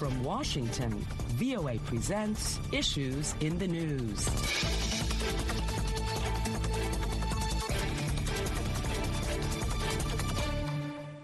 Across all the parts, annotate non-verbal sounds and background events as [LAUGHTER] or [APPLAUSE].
From Washington, VOA presents Issues in the News.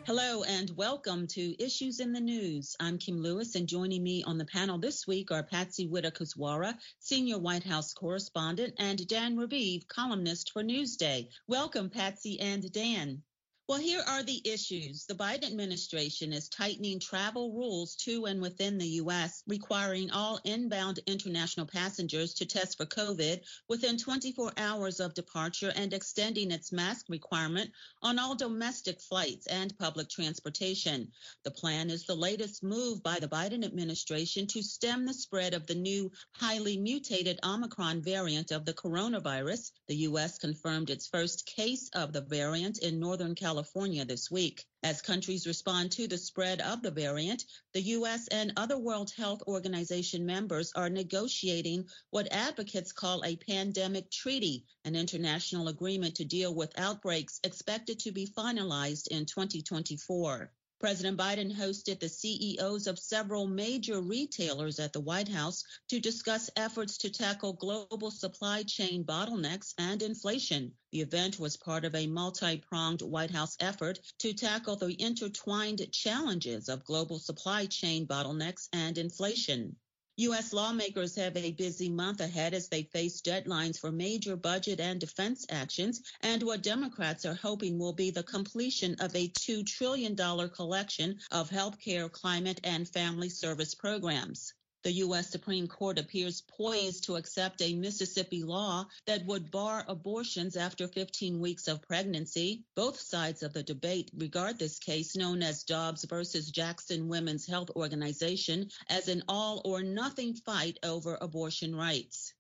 Hello and welcome to Issues in the News. I'm Kim Lewis and joining me on the panel this week are Patsy Widakuswara, senior White House correspondent, and Dan Raviv, columnist for Newsday. Welcome, Patsy and Dan. Well, here are the issues. The Biden administration is tightening travel rules to and within the U.S., requiring all inbound international passengers to test for COVID within 24 hours of departure and extending its mask requirement on all domestic flights and public transportation. The plan is the latest move by the Biden administration to stem the spread of the new, highly mutated Omicron variant of the coronavirus. The U.S. confirmed its first case of the variant in Northern California California this week. As countries respond to the spread of the variant, the U.S. and other World Health Organization members are negotiating what advocates call a pandemic treaty, an international agreement to deal with outbreaks expected to be finalized in 2024. President Biden hosted the CEOs of several major retailers at the White House to discuss efforts to tackle global supply chain bottlenecks and inflation. The event was part of a multi pronged White House effort to tackle the intertwined challenges of global supply chain bottlenecks and inflation. U.S. lawmakers have a busy month ahead as they face deadlines for major budget and defense actions and what Democrats are hoping will be the completion of a $2 trillion collection of health care, climate, and family service programs. The U.S. Supreme Court appears poised to accept a Mississippi law that would bar abortions after 15 weeks of pregnancy. Both sides of the debate regard this case, known as Dobbs versus Jackson Women's Health Organization, as an all or nothing fight over abortion rights.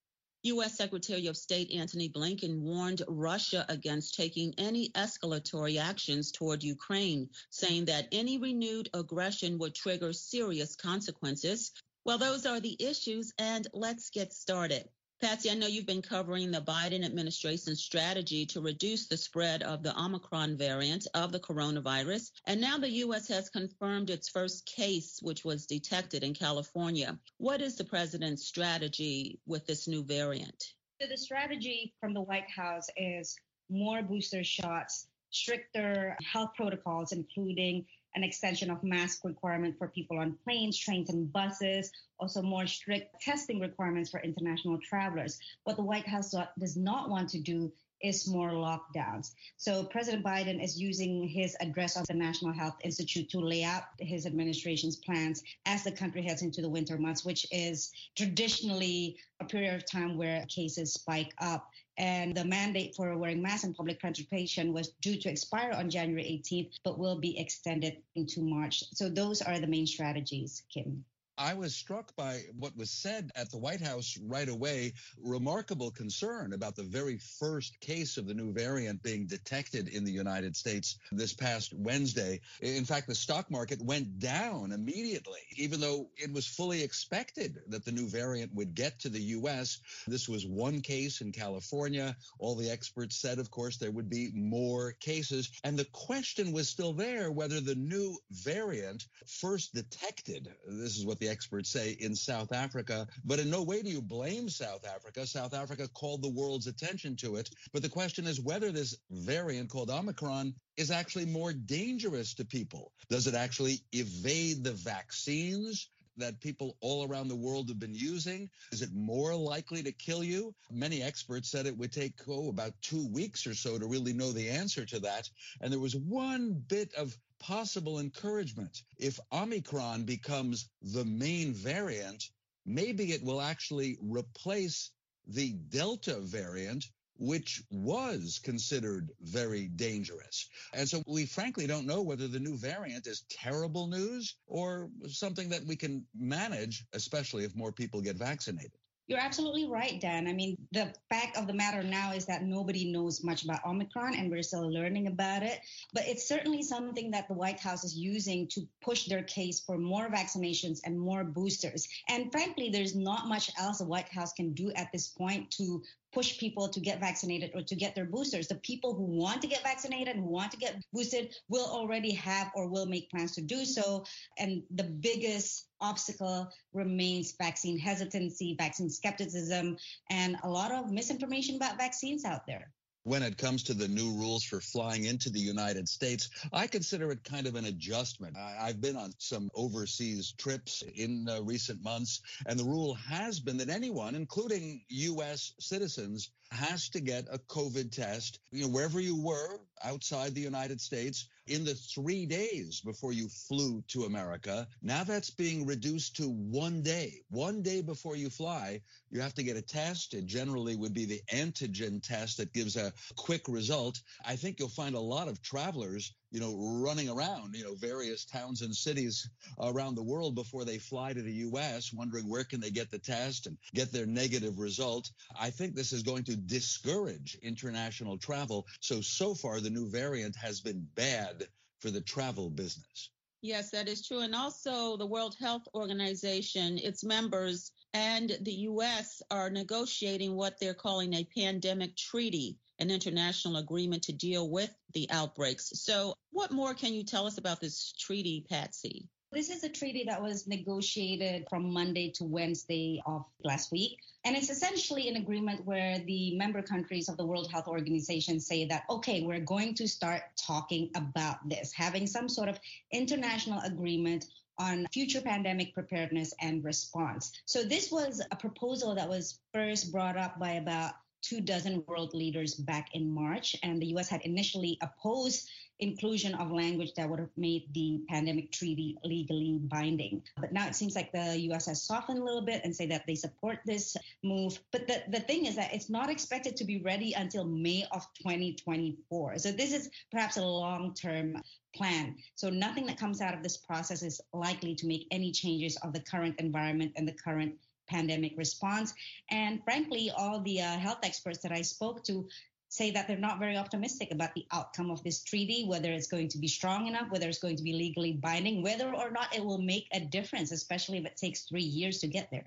U.S. Secretary of State Antony Blinken warned Russia against taking any escalatory actions toward Ukraine, saying that any renewed aggression would trigger serious consequences. Well, those are the issues, and let's get started. Patsy, I know you've been covering the Biden administration's strategy to reduce the spread of the Omicron variant of the coronavirus. And now the U.S. has confirmed its first case, which was detected in California. What is the president's strategy with this new variant? So the strategy from the White House is more booster shots, stricter health protocols, including an extension of mask requirement for people on planes, trains, and buses, also more strict testing requirements for international travelers. What the White House does not want to do is more lockdowns. So President Biden is using his address of the National Health Institute to lay out his administration's plans as the country heads into the winter months, which is traditionally a period of time where cases spike up. And the mandate for wearing masks in public transportation was due to expire on January 18th, but will be extended into March. So those are the main strategies, Kim. I was struck by what was said at the White House right away. Remarkable concern about the very first case of the new variant being detected in the United States this past Wednesday. In fact, the stock market went down immediately, even though it was fully expected that the new variant would get to the U.S. This was one case in California. All the experts said, of course, there would be more cases. And the question was still there whether the new variant first detected, this is what the the experts say, in South Africa. But in no way do you blame South Africa. South Africa called the world's attention to it. But the question is whether this variant called Omicron is actually more dangerous to people. Does it actually evade the vaccines? that people all around the world have been using? Is it more likely to kill you? Many experts said it would take, oh, about two weeks or so to really know the answer to that. And there was one bit of possible encouragement. If Omicron becomes the main variant, maybe it will actually replace the Delta variant, which was considered very dangerous. And so we frankly don't know whether the new variant is terrible news or something that we can manage, especially if more people get vaccinated. You're absolutely right, Dan. I mean, the fact of the matter now is that nobody knows much about Omicron and we're still learning about it. But it's certainly something that the White House is using to push their case for more vaccinations and more boosters. And frankly, there's not much else the White House can do at this point to push people to get vaccinated or to get their boosters. The people who want to get vaccinated and want to get boosted will already have or will make plans to do so. And the biggest obstacle remains vaccine hesitancy, vaccine skepticism, and a lot of misinformation about vaccines out there when it comes to the new rules for flying into the United States, I consider it kind of an adjustment. I, have been on some overseas trips in uh, recent months, and the rule has been that anyone, including U.S. citizens, has to get a COVID test, you know, wherever you were outside the United States in the three days before you flew to America. Now that's being reduced to one day. One day before you fly, you have to get a test. It generally would be the antigen test that gives a quick result. I think you'll find a lot of travelers you know, running around, you know, various towns and cities around the world before they fly to the U.S., wondering where can they get the test and get their negative result. I think this is going to discourage international travel. So, so far, the new variant has been bad for the travel business. Yes, that is true. And also, the World Health Organization, its members, and the U.S. are negotiating what they're calling a pandemic treaty an international agreement to deal with the outbreaks. So, what more can you tell us about this treaty, Patsy? This is a treaty that was negotiated from Monday to Wednesday of last week. And it's essentially an agreement where the member countries of the World Health Organization say that, okay, we're going to start talking about this, having some sort of international agreement on future pandemic preparedness and response. So this was a proposal that was first brought up by about two dozen world leaders back in March, and the US had initially opposed inclusion of language that would have made the pandemic treaty legally binding. But now it seems like the US has softened a little bit and say that they support this move. But the, the thing is that it's not expected to be ready until May of 2024. So this is perhaps a long term plan. So nothing that comes out of this process is likely to make any changes of the current environment and the current pandemic response. And frankly, all the uh, health experts that I spoke to say that they're not very optimistic about the outcome of this treaty, whether it's going to be strong enough, whether it's going to be legally binding, whether or not it will make a difference, especially if it takes three years to get there.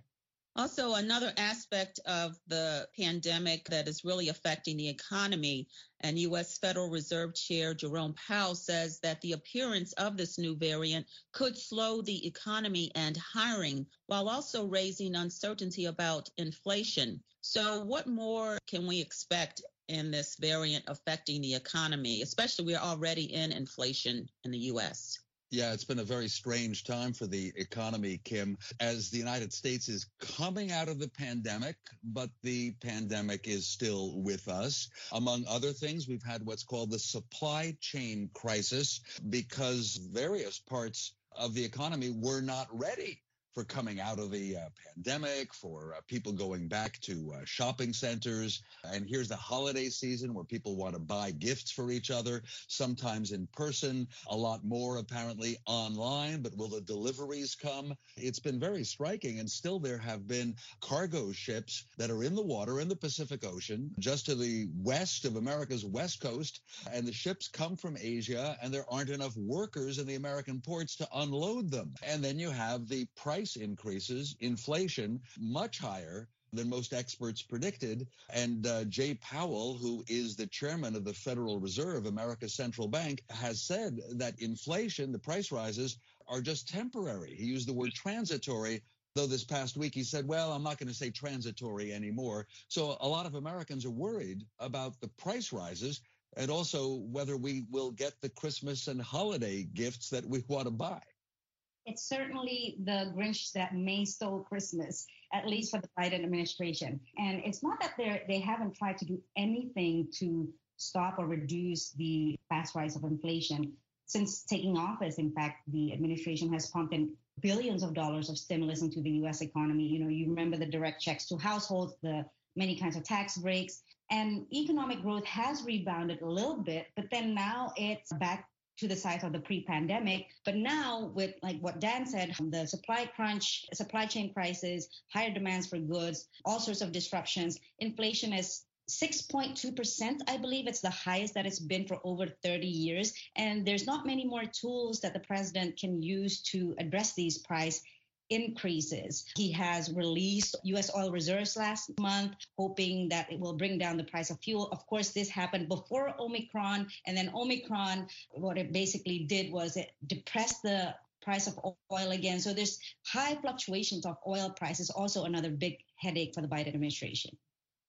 Also, another aspect of the pandemic that is really affecting the economy, and U.S. Federal Reserve Chair Jerome Powell says that the appearance of this new variant could slow the economy and hiring while also raising uncertainty about inflation. So, what more can we expect in this variant affecting the economy, especially we're already in inflation in the U.S.? Yeah, it's been a very strange time for the economy, Kim, as the United States is coming out of the pandemic, but the pandemic is still with us. Among other things, we've had what's called the supply chain crisis because various parts of the economy were not ready for coming out of the uh, pandemic, for uh, people going back to uh, shopping centers. And here's the holiday season where people want to buy gifts for each other, sometimes in person, a lot more apparently online. But will the deliveries come? It's been very striking. And still, there have been cargo ships that are in the water in the Pacific Ocean, just to the west of America's west coast. And the ships come from Asia, and there aren't enough workers in the American ports to unload them. And then you have the price price increases, inflation much higher than most experts predicted. And uh, Jay Powell, who is the chairman of the Federal Reserve, America's central bank, has said that inflation, the price rises, are just temporary. He used the word transitory. Though this past week he said, well, I'm not going to say transitory anymore. So a lot of Americans are worried about the price rises and also whether we will get the Christmas and holiday gifts that we want to buy it's certainly the Grinch that may stole Christmas, at least for the Biden administration. And it's not that they they haven't tried to do anything to stop or reduce the fast rise of inflation. Since taking office, in fact, the administration has pumped in billions of dollars of stimulus into the U.S. economy. You know, you remember the direct checks to households, the many kinds of tax breaks, and economic growth has rebounded a little bit, but then now it's back to the size of the pre-pandemic. But now with like what Dan said, the supply crunch, supply chain crisis, higher demands for goods, all sorts of disruptions, inflation is 6.2%. I believe it's the highest that it's been for over 30 years. And there's not many more tools that the president can use to address these price increases. He has released U.S. oil reserves last month, hoping that it will bring down the price of fuel. Of course, this happened before Omicron, and then Omicron, what it basically did was it depressed the price of oil again. So there's high fluctuations of oil prices, also another big headache for the Biden administration.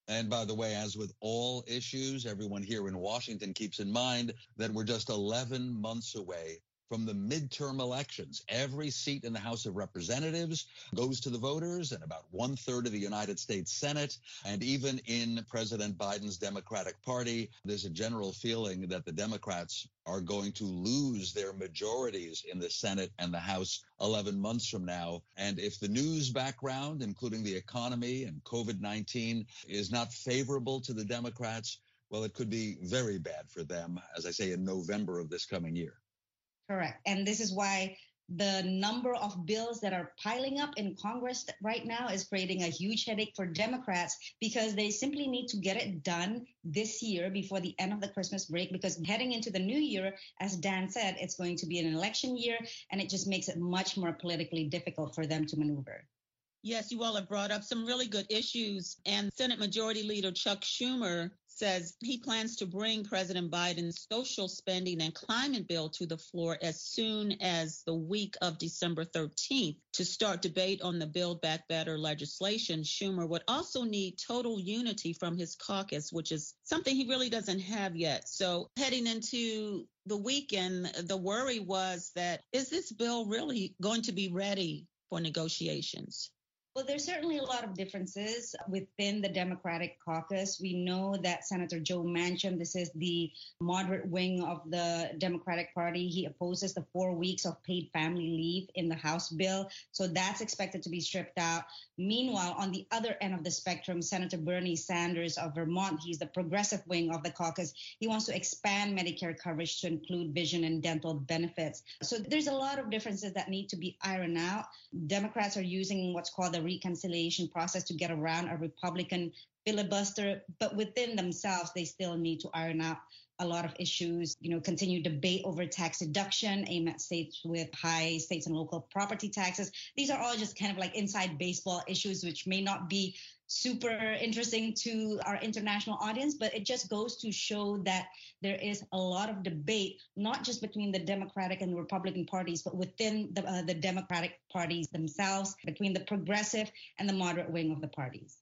And by the way, as with all issues, everyone here in Washington keeps in mind that we're just 11 months away from the midterm elections. Every seat in the House of Representatives goes to the voters, and about one third of the United States Senate. And even in President Biden's Democratic Party, there's a general feeling that the Democrats are going to lose their majorities in the Senate and the House 11 months from now. And if the news background, including the economy and COVID 19, is not favorable to the Democrats, well, it could be very bad for them, as I say, in November of this coming year. Correct. And this is why the number of bills that are piling up in Congress right now is creating a huge headache for Democrats because they simply need to get it done this year before the end of the Christmas break. Because heading into the new year, as Dan said, it's going to be an election year and it just makes it much more politically difficult for them to maneuver. Yes, you all have brought up some really good issues. And Senate Majority Leader Chuck Schumer says he plans to bring President Biden's social spending and climate bill to the floor as soon as the week of December 13th to start debate on the Build Back Better legislation. Schumer would also need total unity from his caucus, which is something he really doesn't have yet. So heading into the weekend, the worry was that is this bill really going to be ready for negotiations? Well, there's certainly a lot of differences within the Democratic caucus. We know that Senator Joe Manchin, this is the moderate wing of the Democratic Party, he opposes the four weeks of paid family leave in the House bill. So that's expected to be stripped out. Meanwhile, on the other end of the spectrum, Senator Bernie Sanders of Vermont, he's the progressive wing of the caucus. He wants to expand Medicare coverage to include vision and dental benefits. So there's a lot of differences that need to be ironed out. Democrats are using what's called the reconciliation process to get around a Republican filibuster, but within themselves, they still need to iron out a lot of issues, you know, continue debate over tax deduction aimed at states with high states and local property taxes. These are all just kind of like inside baseball issues, which may not be super interesting to our international audience, but it just goes to show that there is a lot of debate, not just between the Democratic and the Republican parties, but within the, uh, the Democratic parties themselves, between the progressive and the moderate wing of the parties.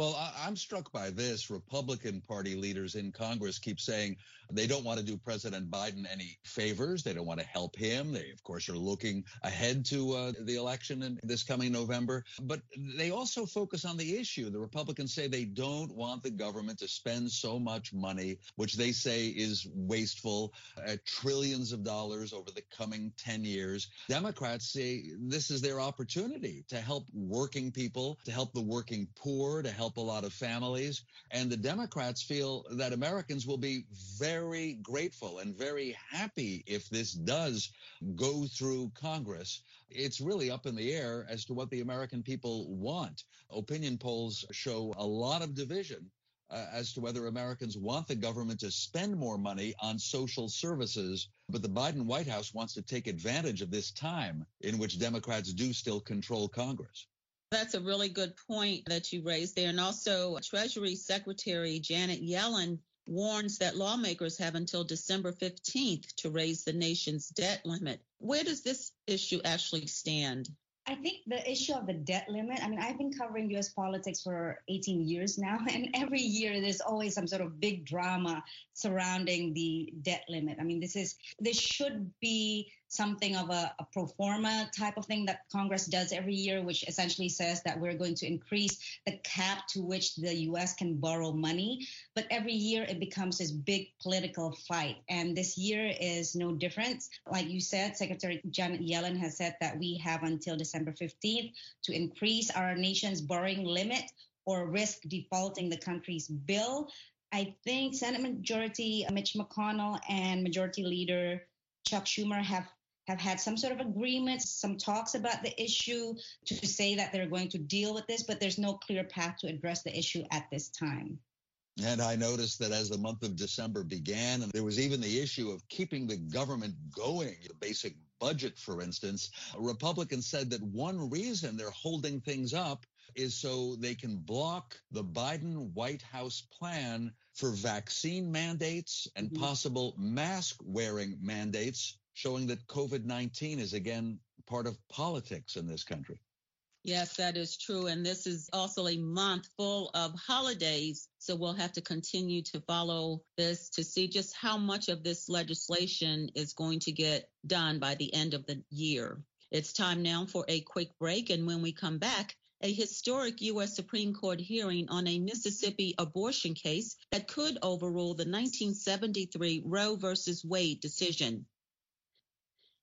Well, I, am struck by this. Republican Party leaders in Congress keep saying they don't want to do President Biden any favors. They don't want to help him. They, of course, are looking ahead to uh, the election in this coming November. But they also focus on the issue. The Republicans say they don't want the government to spend so much money, which they say is wasteful, uh, trillions of dollars over the coming 10 years. Democrats say this is their opportunity to help working people, to help the working poor, to help help a lot of families. And the Democrats feel that Americans will be very grateful and very happy if this does go through Congress. It's really up in the air as to what the American people want. Opinion polls show a lot of division uh, as to whether Americans want the government to spend more money on social services. But the Biden White House wants to take advantage of this time in which Democrats do still control Congress. That's a really good point that you raised there. And also, Treasury Secretary Janet Yellen warns that lawmakers have until December 15th to raise the nation's debt limit. Where does this issue actually stand? I think the issue of the debt limit, I mean, I've been covering US politics for 18 years now, [LAUGHS] and every year there's always some sort of big drama surrounding the debt limit. I mean, this is, this should be something of a, a pro forma type of thing that Congress does every year, which essentially says that we're going to increase the cap to which the U.S. can borrow money. But every year it becomes this big political fight. And this year is no different. Like you said, Secretary Janet Yellen has said that we have until December 15th to increase our nation's borrowing limit or risk defaulting the country's bill. I think Senate Majority Mitch McConnell and Majority Leader Chuck Schumer have have had some sort of agreements, some talks about the issue to say that they're going to deal with this, but there's no clear path to address the issue at this time. And I noticed that as the month of December began, and there was even the issue of keeping the government going, the basic budget, for instance, Republicans said that one reason they're holding things up is so they can block the Biden White House plan for vaccine mandates and mm-hmm. possible mask wearing mandates, showing that COVID 19 is again part of politics in this country. Yes, that is true. And this is also a month full of holidays. So we'll have to continue to follow this to see just how much of this legislation is going to get done by the end of the year. It's time now for a quick break. And when we come back, a historic U.S. Supreme Court hearing on a Mississippi abortion case that could overrule the 1973 Roe v. Wade decision.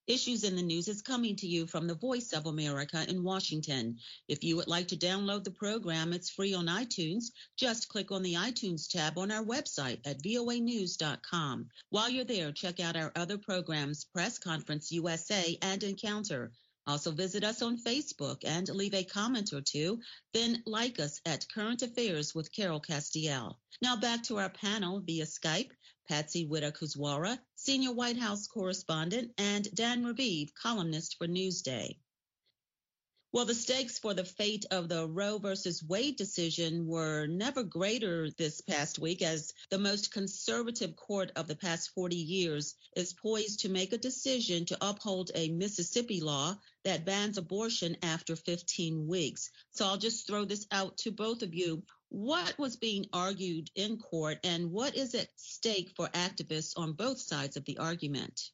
Issues in the News is coming to you from the Voice of America in Washington. If you would like to download the program, it's free on iTunes. Just click on the iTunes tab on our website at voanews.com. While you're there, check out our other programs, Press Conference USA and Encounter. Also visit us on Facebook and leave a comment or two. Then like us at Current Affairs with Carol Castiel. Now back to our panel via Skype. Patsy Widakuswara, senior White House correspondent, and Dan Raviv, columnist for Newsday. Well, the stakes for the fate of the Roe versus Wade decision were never greater this past week as the most conservative court of the past 40 years is poised to make a decision to uphold a Mississippi law that bans abortion after 15 weeks. So I'll just throw this out to both of you. What was being argued in court and what is at stake for activists on both sides of the argument?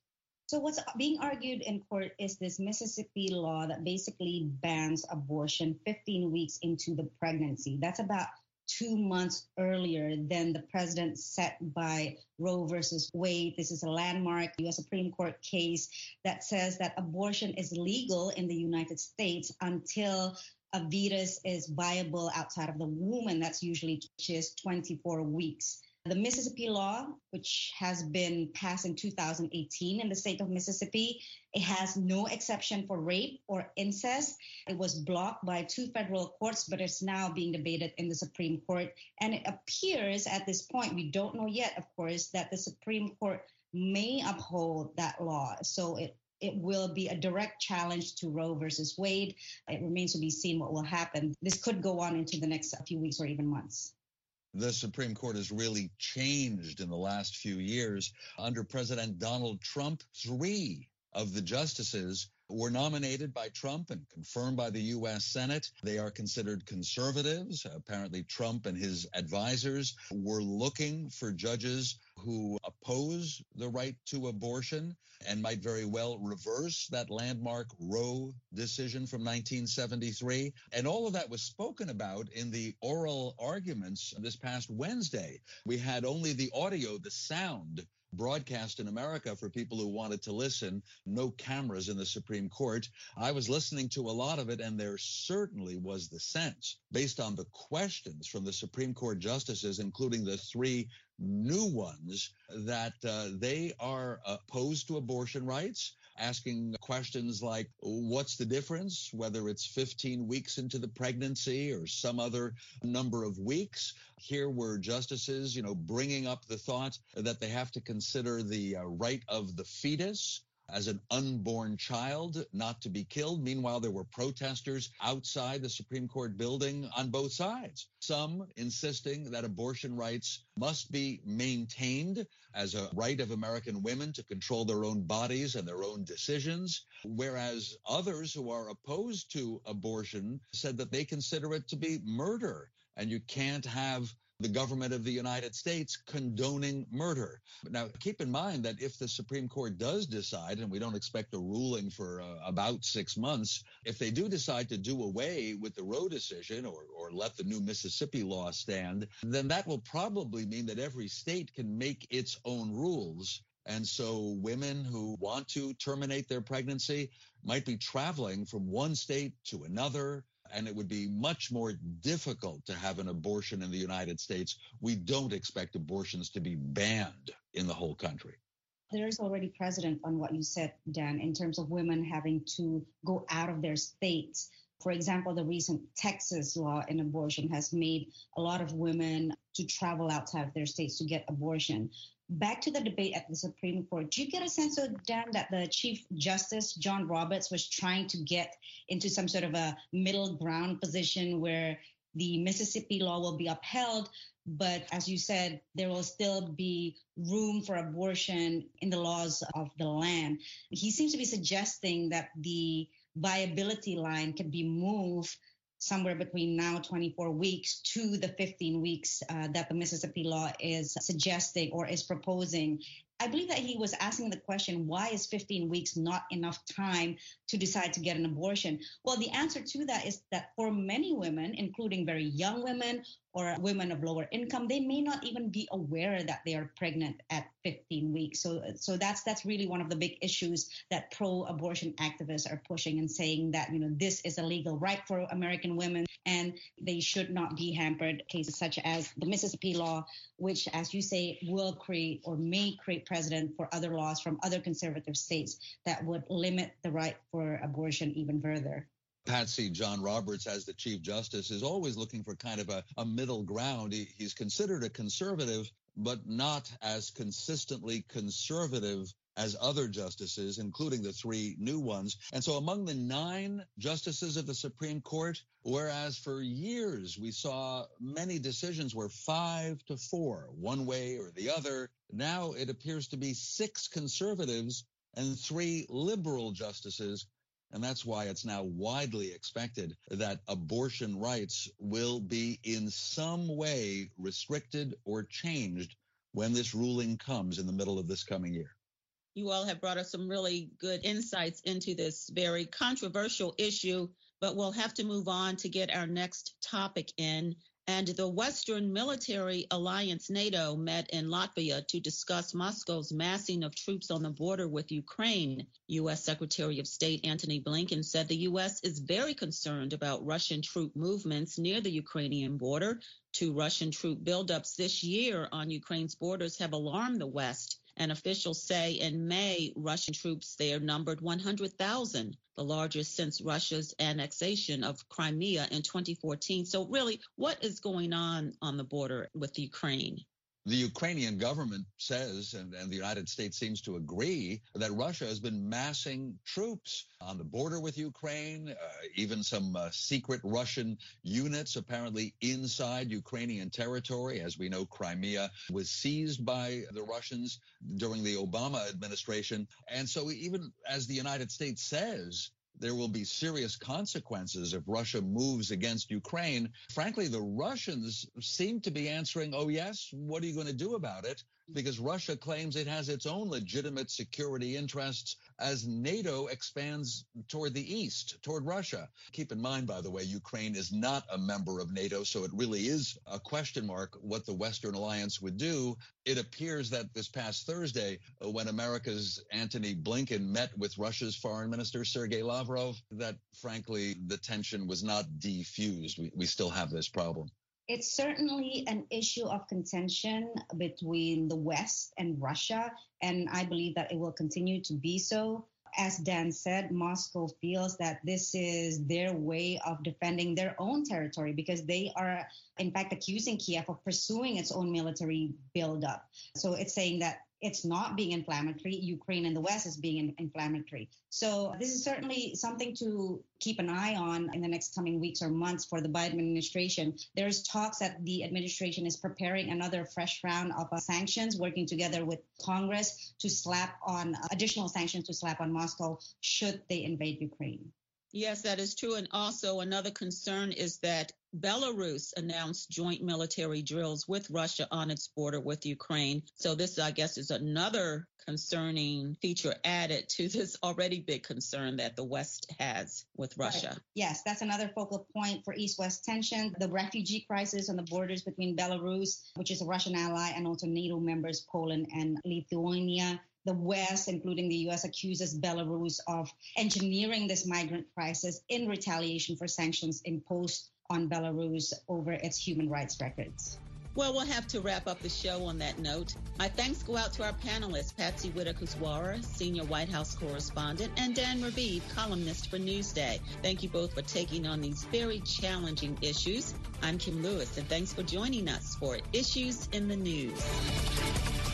So what's being argued in court is this Mississippi law that basically bans abortion 15 weeks into the pregnancy. That's about two months earlier than the president set by Roe versus Wade. This is a landmark U.S. Supreme Court case that says that abortion is legal in the United States until a fetus is viable outside of the womb, and that's usually just 24 weeks. The Mississippi law, which has been passed in 2018 in the state of Mississippi, it has no exception for rape or incest. It was blocked by two federal courts, but it's now being debated in the Supreme Court. And it appears at this point, we don't know yet, of course, that the Supreme Court may uphold that law. So it it will be a direct challenge to Roe versus Wade. It remains to be seen what will happen. This could go on into the next few weeks or even months the Supreme Court has really changed in the last few years. Under President Donald Trump, three of the justices were nominated by Trump and confirmed by the U.S. Senate. They are considered conservatives. Apparently, Trump and his advisors were looking for judges who oppose the right to abortion and might very well reverse that landmark Roe decision from 1973. And all of that was spoken about in the oral arguments this past Wednesday. We had only the audio, the sound broadcast in America for people who wanted to listen. No cameras in the Supreme Court. I was listening to a lot of it, and there certainly was the sense, based on the questions from the Supreme Court justices, including the three new ones, that uh, they are opposed to abortion rights asking questions like what's the difference, whether it's 15 weeks into the pregnancy or some other number of weeks. Here were justices, you know, bringing up the thought that they have to consider the uh, right of the fetus as an unborn child not to be killed. Meanwhile, there were protesters outside the Supreme Court building on both sides. Some insisting that abortion rights must be maintained as a right of American women to control their own bodies and their own decisions, whereas others who are opposed to abortion said that they consider it to be murder and you can't have the government of the United States condoning murder. Now, keep in mind that if the Supreme Court does decide, and we don't expect a ruling for uh, about six months, if they do decide to do away with the Roe decision or, or let the new Mississippi law stand, then that will probably mean that every state can make its own rules. And so women who want to terminate their pregnancy might be traveling from one state to another and it would be much more difficult to have an abortion in the United States. We don't expect abortions to be banned in the whole country. There's already precedent on what you said, Dan, in terms of women having to go out of their states For example, the recent Texas law in abortion has made a lot of women to travel outside of their states to get abortion. Back to the debate at the Supreme Court, do you get a sense of Dan that the Chief Justice John Roberts was trying to get into some sort of a middle ground position where the Mississippi law will be upheld, but as you said, there will still be room for abortion in the laws of the land. He seems to be suggesting that the viability line can be moved somewhere between now 24 weeks to the 15 weeks uh, that the Mississippi law is suggesting or is proposing. I believe that he was asking the question, why is 15 weeks not enough time to decide to get an abortion? Well, the answer to that is that for many women, including very young women or women of lower income, they may not even be aware that they are pregnant at 15 weeks. So, so that's that's really one of the big issues that pro-abortion activists are pushing and saying that you know this is a legal right for American women and they should not be hampered. Cases such as the Mississippi law, which, as you say, will create or may create precedent for other laws from other conservative states that would limit the right for abortion even further. Patsy John Roberts as the Chief Justice is always looking for kind of a, a middle ground. He, he's considered a conservative, but not as consistently conservative as other justices, including the three new ones. And so among the nine justices of the Supreme Court, whereas for years we saw many decisions were five to four, one way or the other, now it appears to be six conservatives and three liberal justices and that's why it's now widely expected that abortion rights will be in some way restricted or changed when this ruling comes in the middle of this coming year. You all have brought us some really good insights into this very controversial issue, but we'll have to move on to get our next topic in and the Western Military Alliance NATO met in Latvia to discuss Moscow's massing of troops on the border with Ukraine. U.S. Secretary of State Antony Blinken said the U.S. is very concerned about Russian troop movements near the Ukrainian border. Two Russian troop buildups this year on Ukraine's borders have alarmed the West and officials say in May, Russian troops there numbered 100,000, the largest since Russia's annexation of Crimea in 2014. So, really, what is going on on the border with Ukraine? The Ukrainian government says, and, and, the United States seems to agree, that Russia has been massing troops on the border with Ukraine, uh, even some uh, secret Russian units apparently inside Ukrainian territory. As we know, Crimea was seized by the Russians during the Obama administration. And so even as the United States says, there will be serious consequences if Russia moves against Ukraine. Frankly, the Russians seem to be answering, oh, yes, what are you going to do about it? Because Russia claims it has its own legitimate security interests as NATO expands toward the east, toward Russia. Keep in mind, by the way, Ukraine is not a member of NATO, so it really is a question mark what the Western alliance would do. It appears that this past Thursday, uh, when America's Antony Blinken met with Russia's foreign minister, Sergei Lavrov, that frankly, the tension was not defused. We, we still have this problem. It's certainly an issue of contention between the West and Russia, and I believe that it will continue to be so. As Dan said, Moscow feels that this is their way of defending their own territory because they are, in fact, accusing Kiev of pursuing its own military buildup. So it's saying that it's not being inflammatory. Ukraine and the West is being inflammatory. So this is certainly something to keep an eye on in the next coming weeks or months for the Biden administration. There's talks that the administration is preparing another fresh round of uh, sanctions, working together with Congress to slap on uh, additional sanctions to slap on Moscow should they invade Ukraine. Yes, that is true. And also, another concern is that Belarus announced joint military drills with Russia on its border with Ukraine. So, this, I guess, is another concerning feature added to this already big concern that the West has with Russia. Right. Yes, that's another focal point for East West tension. The refugee crisis on the borders between Belarus, which is a Russian ally, and also NATO members Poland and Lithuania the West, including the US, accuses Belarus of engineering this migrant crisis in retaliation for sanctions imposed on Belarus over its human rights records. Well, we'll have to wrap up the show on that note. My thanks go out to our panelists, Patsy Widakuswara, senior White House correspondent, and Dan Raviv, columnist for Newsday. Thank you both for taking on these very challenging issues. I'm Kim Lewis, and thanks for joining us for Issues in the News.